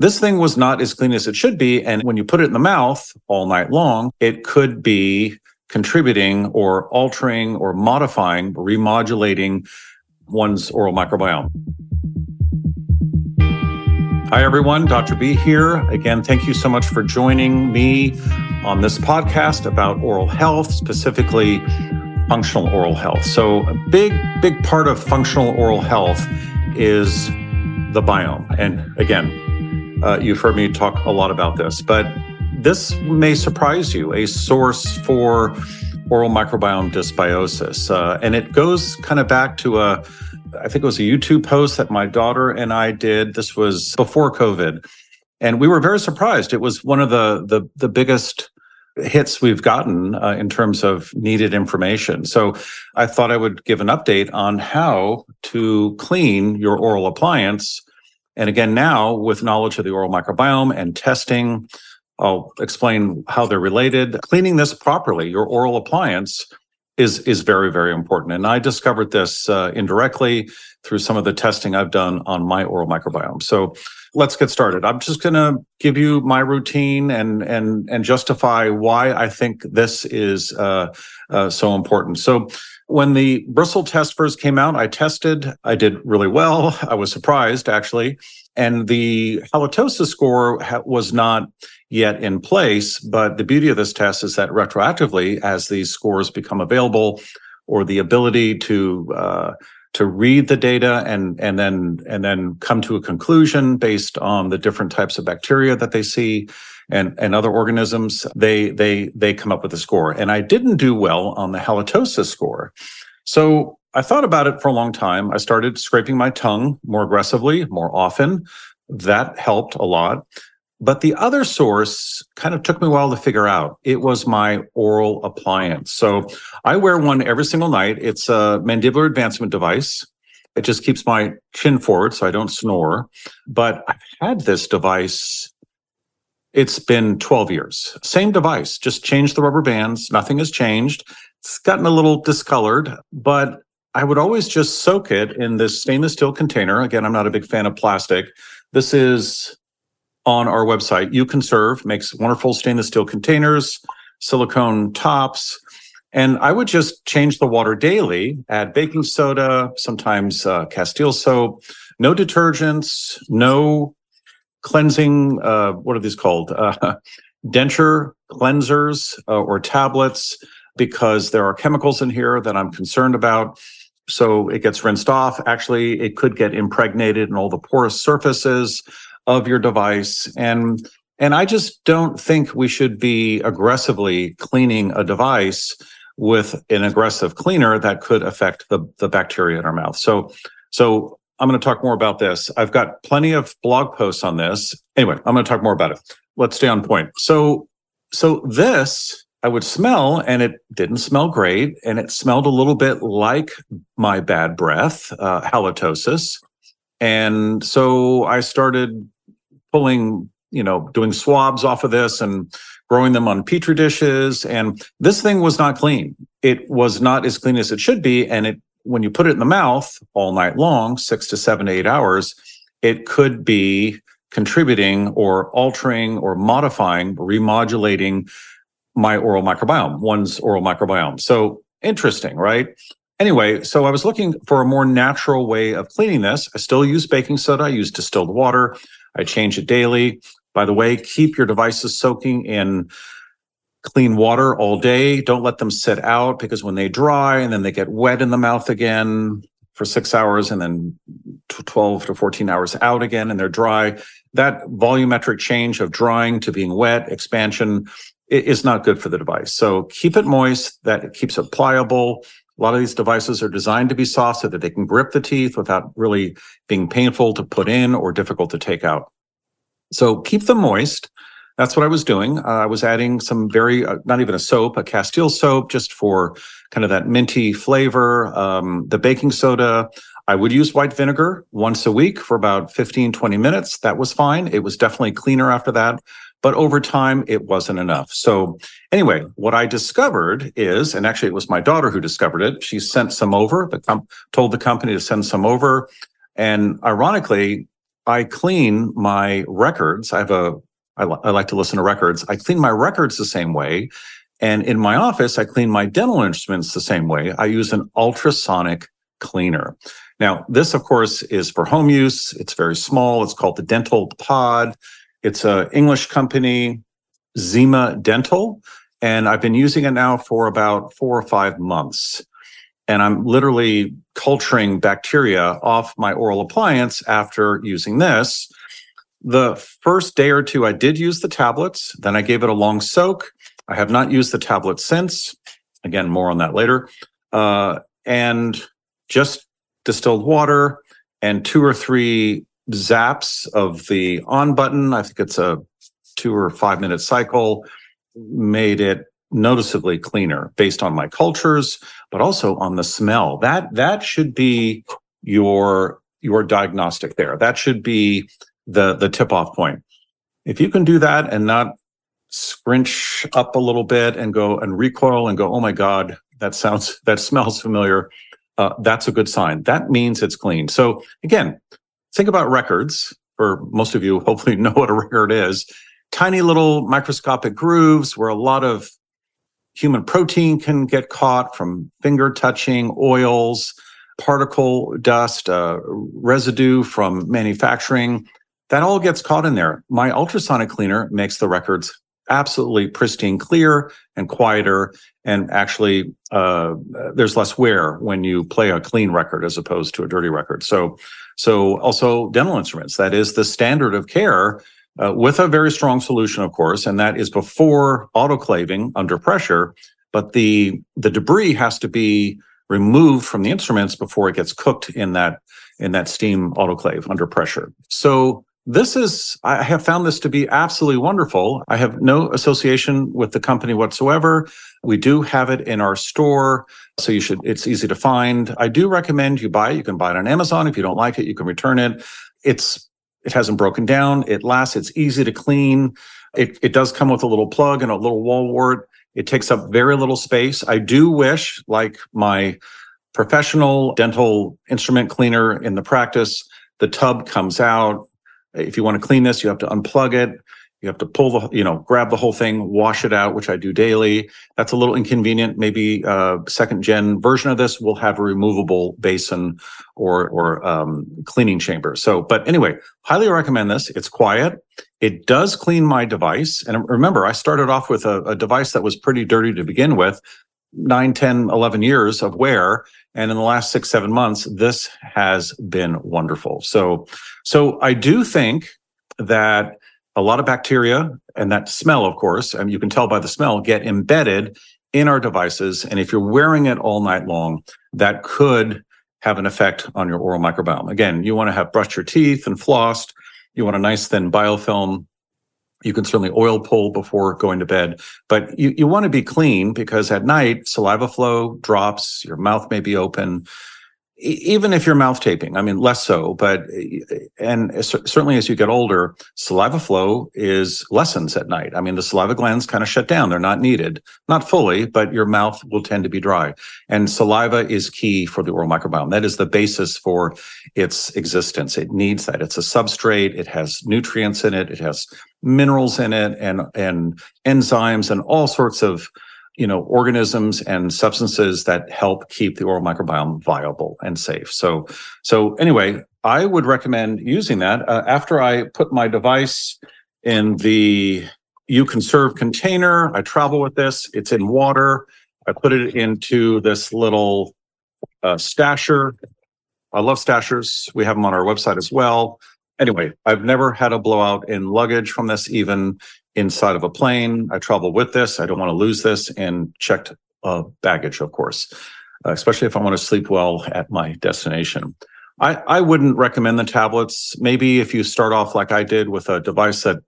this thing was not as clean as it should be. And when you put it in the mouth all night long, it could be contributing or altering or modifying, remodulating one's oral microbiome. Hi, everyone. Dr. B here. Again, thank you so much for joining me on this podcast about oral health, specifically functional oral health. So, a big, big part of functional oral health is the biome. And again, uh, you've heard me talk a lot about this, but this may surprise you a source for oral microbiome dysbiosis. Uh, and it goes kind of back to a I think it was a YouTube post that my daughter and I did. This was before COVID. And we were very surprised. It was one of the the, the biggest hits we've gotten uh, in terms of needed information. So I thought I would give an update on how to clean your oral appliance. And again, now with knowledge of the oral microbiome and testing, I'll explain how they're related. Cleaning this properly, your oral appliance is is very very important. And i discovered this uh, indirectly through some of the testing i've done on my oral microbiome. So let's get started. I'm just going to give you my routine and and and justify why i think this is uh, uh, so important. So when the Bristle test first came out, I tested. I did really well. I was surprised, actually. And the halitosis score ha- was not yet in place. But the beauty of this test is that retroactively, as these scores become available, or the ability to uh, to read the data and and then and then come to a conclusion based on the different types of bacteria that they see and and other organisms they they they come up with a score. And i didn't do well on the halitosis score. So i thought about it for a long time. I started scraping my tongue more aggressively more often. That helped a lot but the other source kind of took me a while to figure out. It was my oral appliance. So I wear one every single night. It's a mandibular advancement device. It just keeps my chin forward so I don't snore. But I've had this device. It's been 12 years. Same device, just changed the rubber bands. Nothing has changed. It's gotten a little discolored, but I would always just soak it in this stainless steel container. Again, I'm not a big fan of plastic. This is on our website. UConserve makes wonderful stainless steel containers, silicone tops. And I would just change the water daily, add baking soda, sometimes uh, Castile soap, no detergents, no cleansing, uh, what are these called? Uh, denture cleansers uh, or tablets, because there are chemicals in here that I'm concerned about. So it gets rinsed off. Actually, it could get impregnated in all the porous surfaces of your device and and I just don't think we should be aggressively cleaning a device with an aggressive cleaner that could affect the, the bacteria in our mouth. So, so I'm going to talk more about this. I've got plenty of blog posts on this. Anyway, I'm going to talk more about it. Let's stay on point. So, so this I would smell and it didn't smell great. And it smelled a little bit like my bad breath, uh, halitosis. And so I started pulling, you know, doing swabs off of this and growing them on petri dishes. And this thing was not clean. It was not as clean as it should be. And it, when you put it in the mouth all night long, six to seven to eight hours, it could be contributing or altering or modifying, remodulating my oral microbiome, one's oral microbiome. So interesting, right? Anyway, so I was looking for a more natural way of cleaning this. I still use baking soda. I use distilled water. I change it daily. By the way, keep your devices soaking in clean water all day. Don't let them sit out because when they dry and then they get wet in the mouth again for six hours and then 12 to 14 hours out again and they're dry, that volumetric change of drying to being wet, expansion, is not good for the device. So keep it moist. That keeps it pliable. A lot of these devices are designed to be soft so that they can grip the teeth without really being painful to put in or difficult to take out. So keep them moist. That's what I was doing. Uh, I was adding some very, uh, not even a soap, a Castile soap, just for kind of that minty flavor. Um, the baking soda, I would use white vinegar once a week for about 15, 20 minutes. That was fine. It was definitely cleaner after that. But over time, it wasn't enough. So anyway, what I discovered is, and actually it was my daughter who discovered it. She sent some over, the com- told the company to send some over. And ironically, I clean my records. I have a I, li- I like to listen to records. I clean my records the same way. And in my office, I clean my dental instruments the same way. I use an ultrasonic cleaner. Now, this, of course, is for home use. It's very small. It's called the Dental Pod. It's an English company, Zima Dental. And I've been using it now for about four or five months. And I'm literally culturing bacteria off my oral appliance after using this. The first day or two, I did use the tablets. Then I gave it a long soak. I have not used the tablet since. Again, more on that later. Uh, and just distilled water and two or three zaps of the on button. I think it's a two or five minute cycle made it noticeably cleaner based on my cultures, but also on the smell. That that should be your your diagnostic there. That should be the the tip off point. If you can do that and not scrunch up a little bit and go and recoil and go, oh my god, that sounds that smells familiar. Uh, that's a good sign. That means it's clean. So again, think about records. For most of you, hopefully know what a record is. Tiny little microscopic grooves where a lot of human protein can get caught from finger touching, oils, particle dust, uh, residue from manufacturing. That all gets caught in there. My ultrasonic cleaner makes the records absolutely pristine clear and quieter and actually uh, there's less wear when you play a clean record as opposed to a dirty record. So so also dental instruments that is the standard of care uh, with a very strong solution of course and that is before autoclaving under pressure but the the debris has to be removed from the instruments before it gets cooked in that in that steam autoclave under pressure. So this is, I have found this to be absolutely wonderful. I have no association with the company whatsoever. We do have it in our store. So you should, it's easy to find. I do recommend you buy it. You can buy it on Amazon. If you don't like it, you can return it. It's, it hasn't broken down. It lasts. It's easy to clean. It, it does come with a little plug and a little wall wart. It takes up very little space. I do wish, like my professional dental instrument cleaner in the practice, the tub comes out if you want to clean this, you have to unplug it. You have to pull the, you know, grab the whole thing, wash it out, which I do daily. That's a little inconvenient. Maybe a uh, second gen version of this will have a removable basin or or um, cleaning chamber. So, but anyway, highly recommend this. It's quiet. It does clean my device. And remember, I started off with a, a device that was pretty dirty to begin with. 9, 10, 11 years of wear. And in the last six, seven months, this has been wonderful. So, so I do think that a lot of bacteria and that smell, of course, and you can tell by the smell, get embedded in our devices. And if you're wearing it all night long, that could have an effect on your oral microbiome. Again, you want to have brushed your teeth and flossed. You want a nice thin biofilm you can certainly oil pull before going to bed, but you, you want to be clean because at night, saliva flow drops, your mouth may be open. Even if you're mouth taping, I mean, less so, but, and certainly as you get older, saliva flow is lessens at night. I mean, the saliva glands kind of shut down. They're not needed, not fully, but your mouth will tend to be dry. And saliva is key for the oral microbiome. That is the basis for its existence. It needs that. It's a substrate. It has nutrients in it. It has minerals in it and and enzymes and all sorts of you know organisms and substances that help keep the oral microbiome viable and safe. So so anyway i would recommend using that uh, after i put my device in the UConserve container. I travel with this. It's in water. I put it into this little uh, stasher. I love stashers. We have them on our website as well anyway, I've never had a blowout in luggage from this, even inside of a plane. I travel with this. I don't want to lose this and checked uh, baggage, of course, uh, especially if I want to sleep well at my destination. I, I wouldn't recommend the tablets. Maybe if you start off like I did with a device that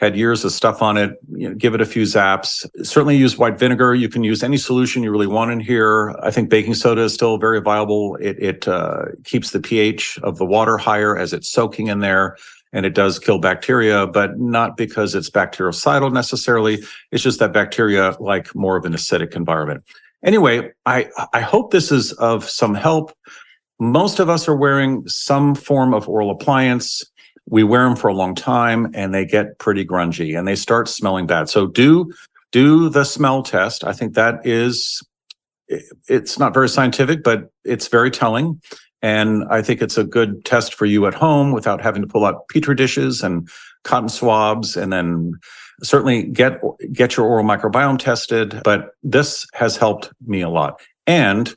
had years of stuff on it. You know, give it a few zaps. Certainly use white vinegar. You can use any solution you really want in here. I think baking soda is still very viable. It, it uh, keeps the pH of the water higher as it's soaking in there. And it does kill bacteria, but not because it's bactericidal necessarily. It's just that bacteria like more of an acidic environment. Anyway, I, I hope this is of some help. Most of us are wearing some form of oral appliance we wear them for a long time and they get pretty grungy and they start smelling bad. So do do the smell test. I think that is it's not very scientific, but it's very telling. And I think it's a good test for you at home without having to pull out petri dishes and cotton swabs and then certainly get get your oral microbiome tested. But this has helped me a lot. And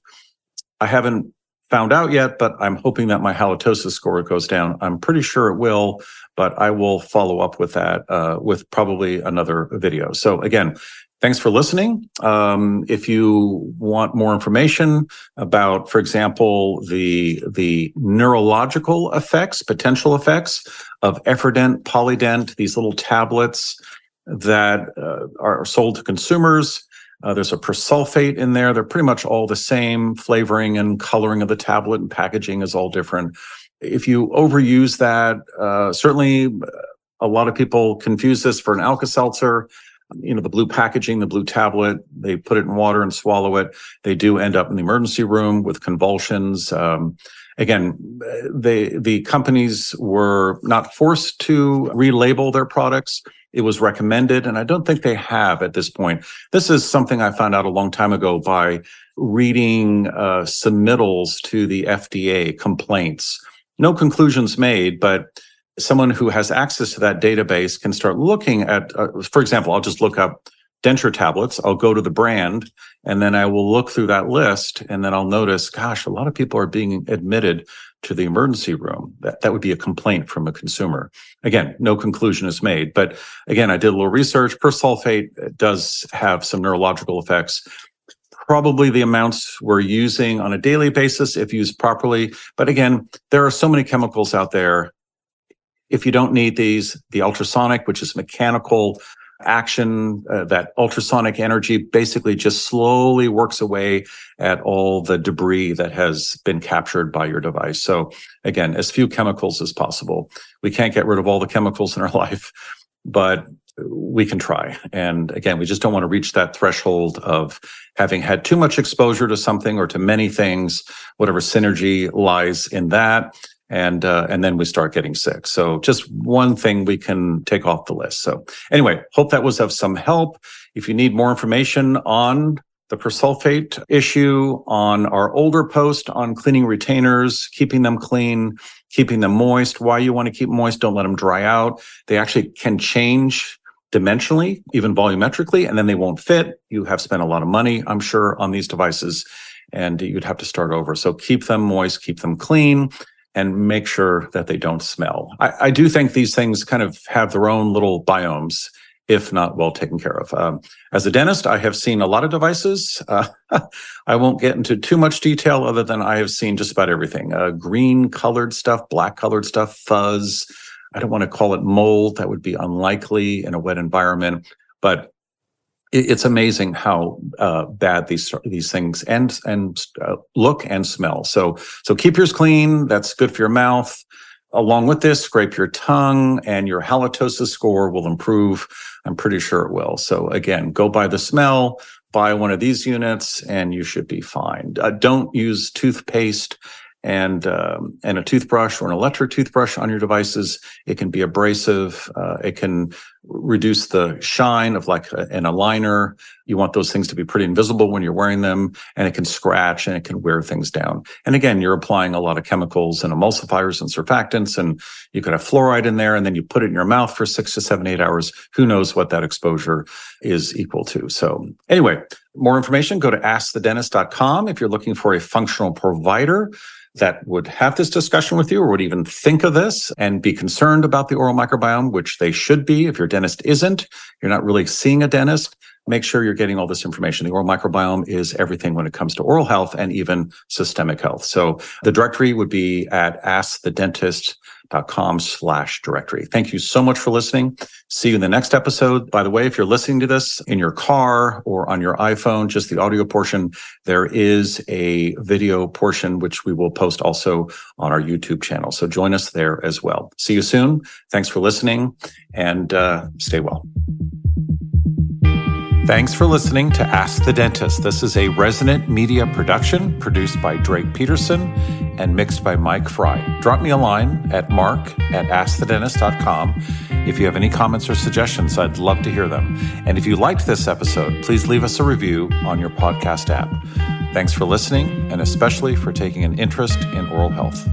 I haven't found out yet, but I'm hoping that my halitosis score goes down. I'm pretty sure it will, but I will follow up with that uh, with probably another video. So again, thanks for listening. Um, if you want more information about, for example, the the neurological effects, potential effects of Efferdent, Polydent, these little tablets that uh, are sold to consumers. Uh, there's a persulfate in there. They're pretty much all the same flavoring and coloring of the tablet and packaging is all different. If you overuse that, uh, certainly uh, a lot of people confuse this for an Alka-Seltzer. You know, the blue packaging, the blue tablet, they put it in water and swallow it. They do end up in the emergency room with convulsions. Um, again, they, the companies were not forced to relabel their products it was recommended, and I don't think they have at this point. This is something I found out a long time ago by reading uh, submittals to the FDA complaints. No conclusions made, but someone who has access to that database can start looking at, uh, for example, I'll just look up denture tablets. I'll go to the brand and then I will look through that list and then I'll notice, gosh, a lot of people are being admitted to the emergency room. That, that would be a complaint from a consumer. Again, no conclusion is made. But again, I did a little research. Persulfate uh, does have some neurological effects. Probably the amounts we're using on a daily basis if used properly. But again, there are so many chemicals out there. If you don't need these, the ultrasonic, which is mechanical action, uh, that ultrasonic energy basically just slowly works away at all the debris that has been captured by your device. So again, as few chemicals as possible. We can't get rid of all the chemicals in our life, but we can try. And again, we just don't want to reach that threshold of having had too much exposure to something or to many things, whatever synergy lies in that and uh, and then we start getting sick. So just one thing we can take off the list. So anyway, hope that was of some help. If you need more information on the persulfate issue, on our older post on cleaning retainers, keeping them clean, keeping them moist, why you want to keep moist, don't let them dry out. They actually can change dimensionally, even volumetrically, and then they won't fit. You have spent a lot of money, I'm sure, on these devices and you'd have to start over. So keep them moist, keep them clean and make sure that they don't smell. I, I, do think these things kind of have their own little biomes, if not well taken care of. Um, as a dentist, I have seen a lot of devices. Uh, I won't get into too much detail other than I have seen just about everything uh, green colored stuff, black colored stuff, fuzz. I don't want to call it mold. That would be unlikely in a wet environment. But it's amazing how uh, bad these these things and and uh, look and smell. So so keep yours clean. That's good for your mouth. Along with this, scrape your tongue, and your halitosis score will improve. I'm pretty sure it will. So again, go by the smell. Buy one of these units, and you should be fine. Uh, don't use toothpaste and um, and a toothbrush or an electric toothbrush on your devices. It can be abrasive. Uh, it can reduce the shine of like a, an aligner. You want those things to be pretty invisible when you're wearing them, and it can scratch and it can wear things down. And again, you're applying a lot of chemicals and emulsifiers and surfactants, and you could have fluoride in there, and then you put it in your mouth for six to seven, eight hours. Who knows what that exposure is equal to? So anyway, more information, go to askthedentist.com if you're looking for a functional provider that would have this discussion with you or would even think of this and be concerned about the oral microbiome, which they should be. If your dentist isn't, you're not really seeing a dentist, make sure you're getting all this information. The oral microbiome is everything when it comes to oral health and even systemic health. So the directory would be at askthedentist.com com slash directory. Thank you so much for listening. See you in the next episode. By the way, if you're listening to this in your car or on your iPhone, just the audio portion, there is a video portion, which we will post also on our YouTube channel. So join us there as well. See you soon. Thanks for listening and uh, stay well. Thanks for listening to Ask the Dentist. This is a Resonant Media production produced by Drake Peterson and mixed by Mike Fry. Drop me a line at mark at askthedentist.com if you have any comments or suggestions. I'd love to hear them. And if you liked this episode, please leave us a review on your podcast app. Thanks for listening and especially for taking an interest in oral health.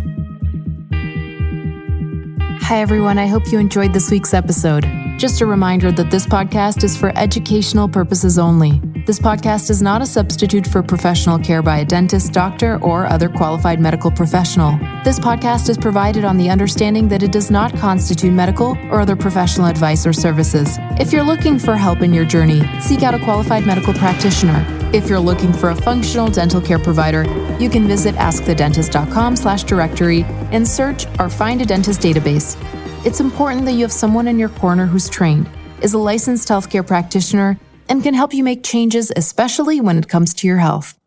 Hi, everyone. I hope you enjoyed this week's episode. Just a reminder that this podcast is for educational purposes only. This podcast is not a substitute for professional care by a dentist, doctor, or other qualified medical professional. This podcast is provided on the understanding that it does not constitute medical or other professional advice or services. If you're looking for help in your journey, seek out a qualified medical practitioner. If you're looking for a functional dental care provider, you can visit askthedentist.com slash directory and search or find a dentist database. It's important that you have someone in your corner who's trained, is a licensed healthcare practitioner, and can help you make changes, especially when it comes to your health.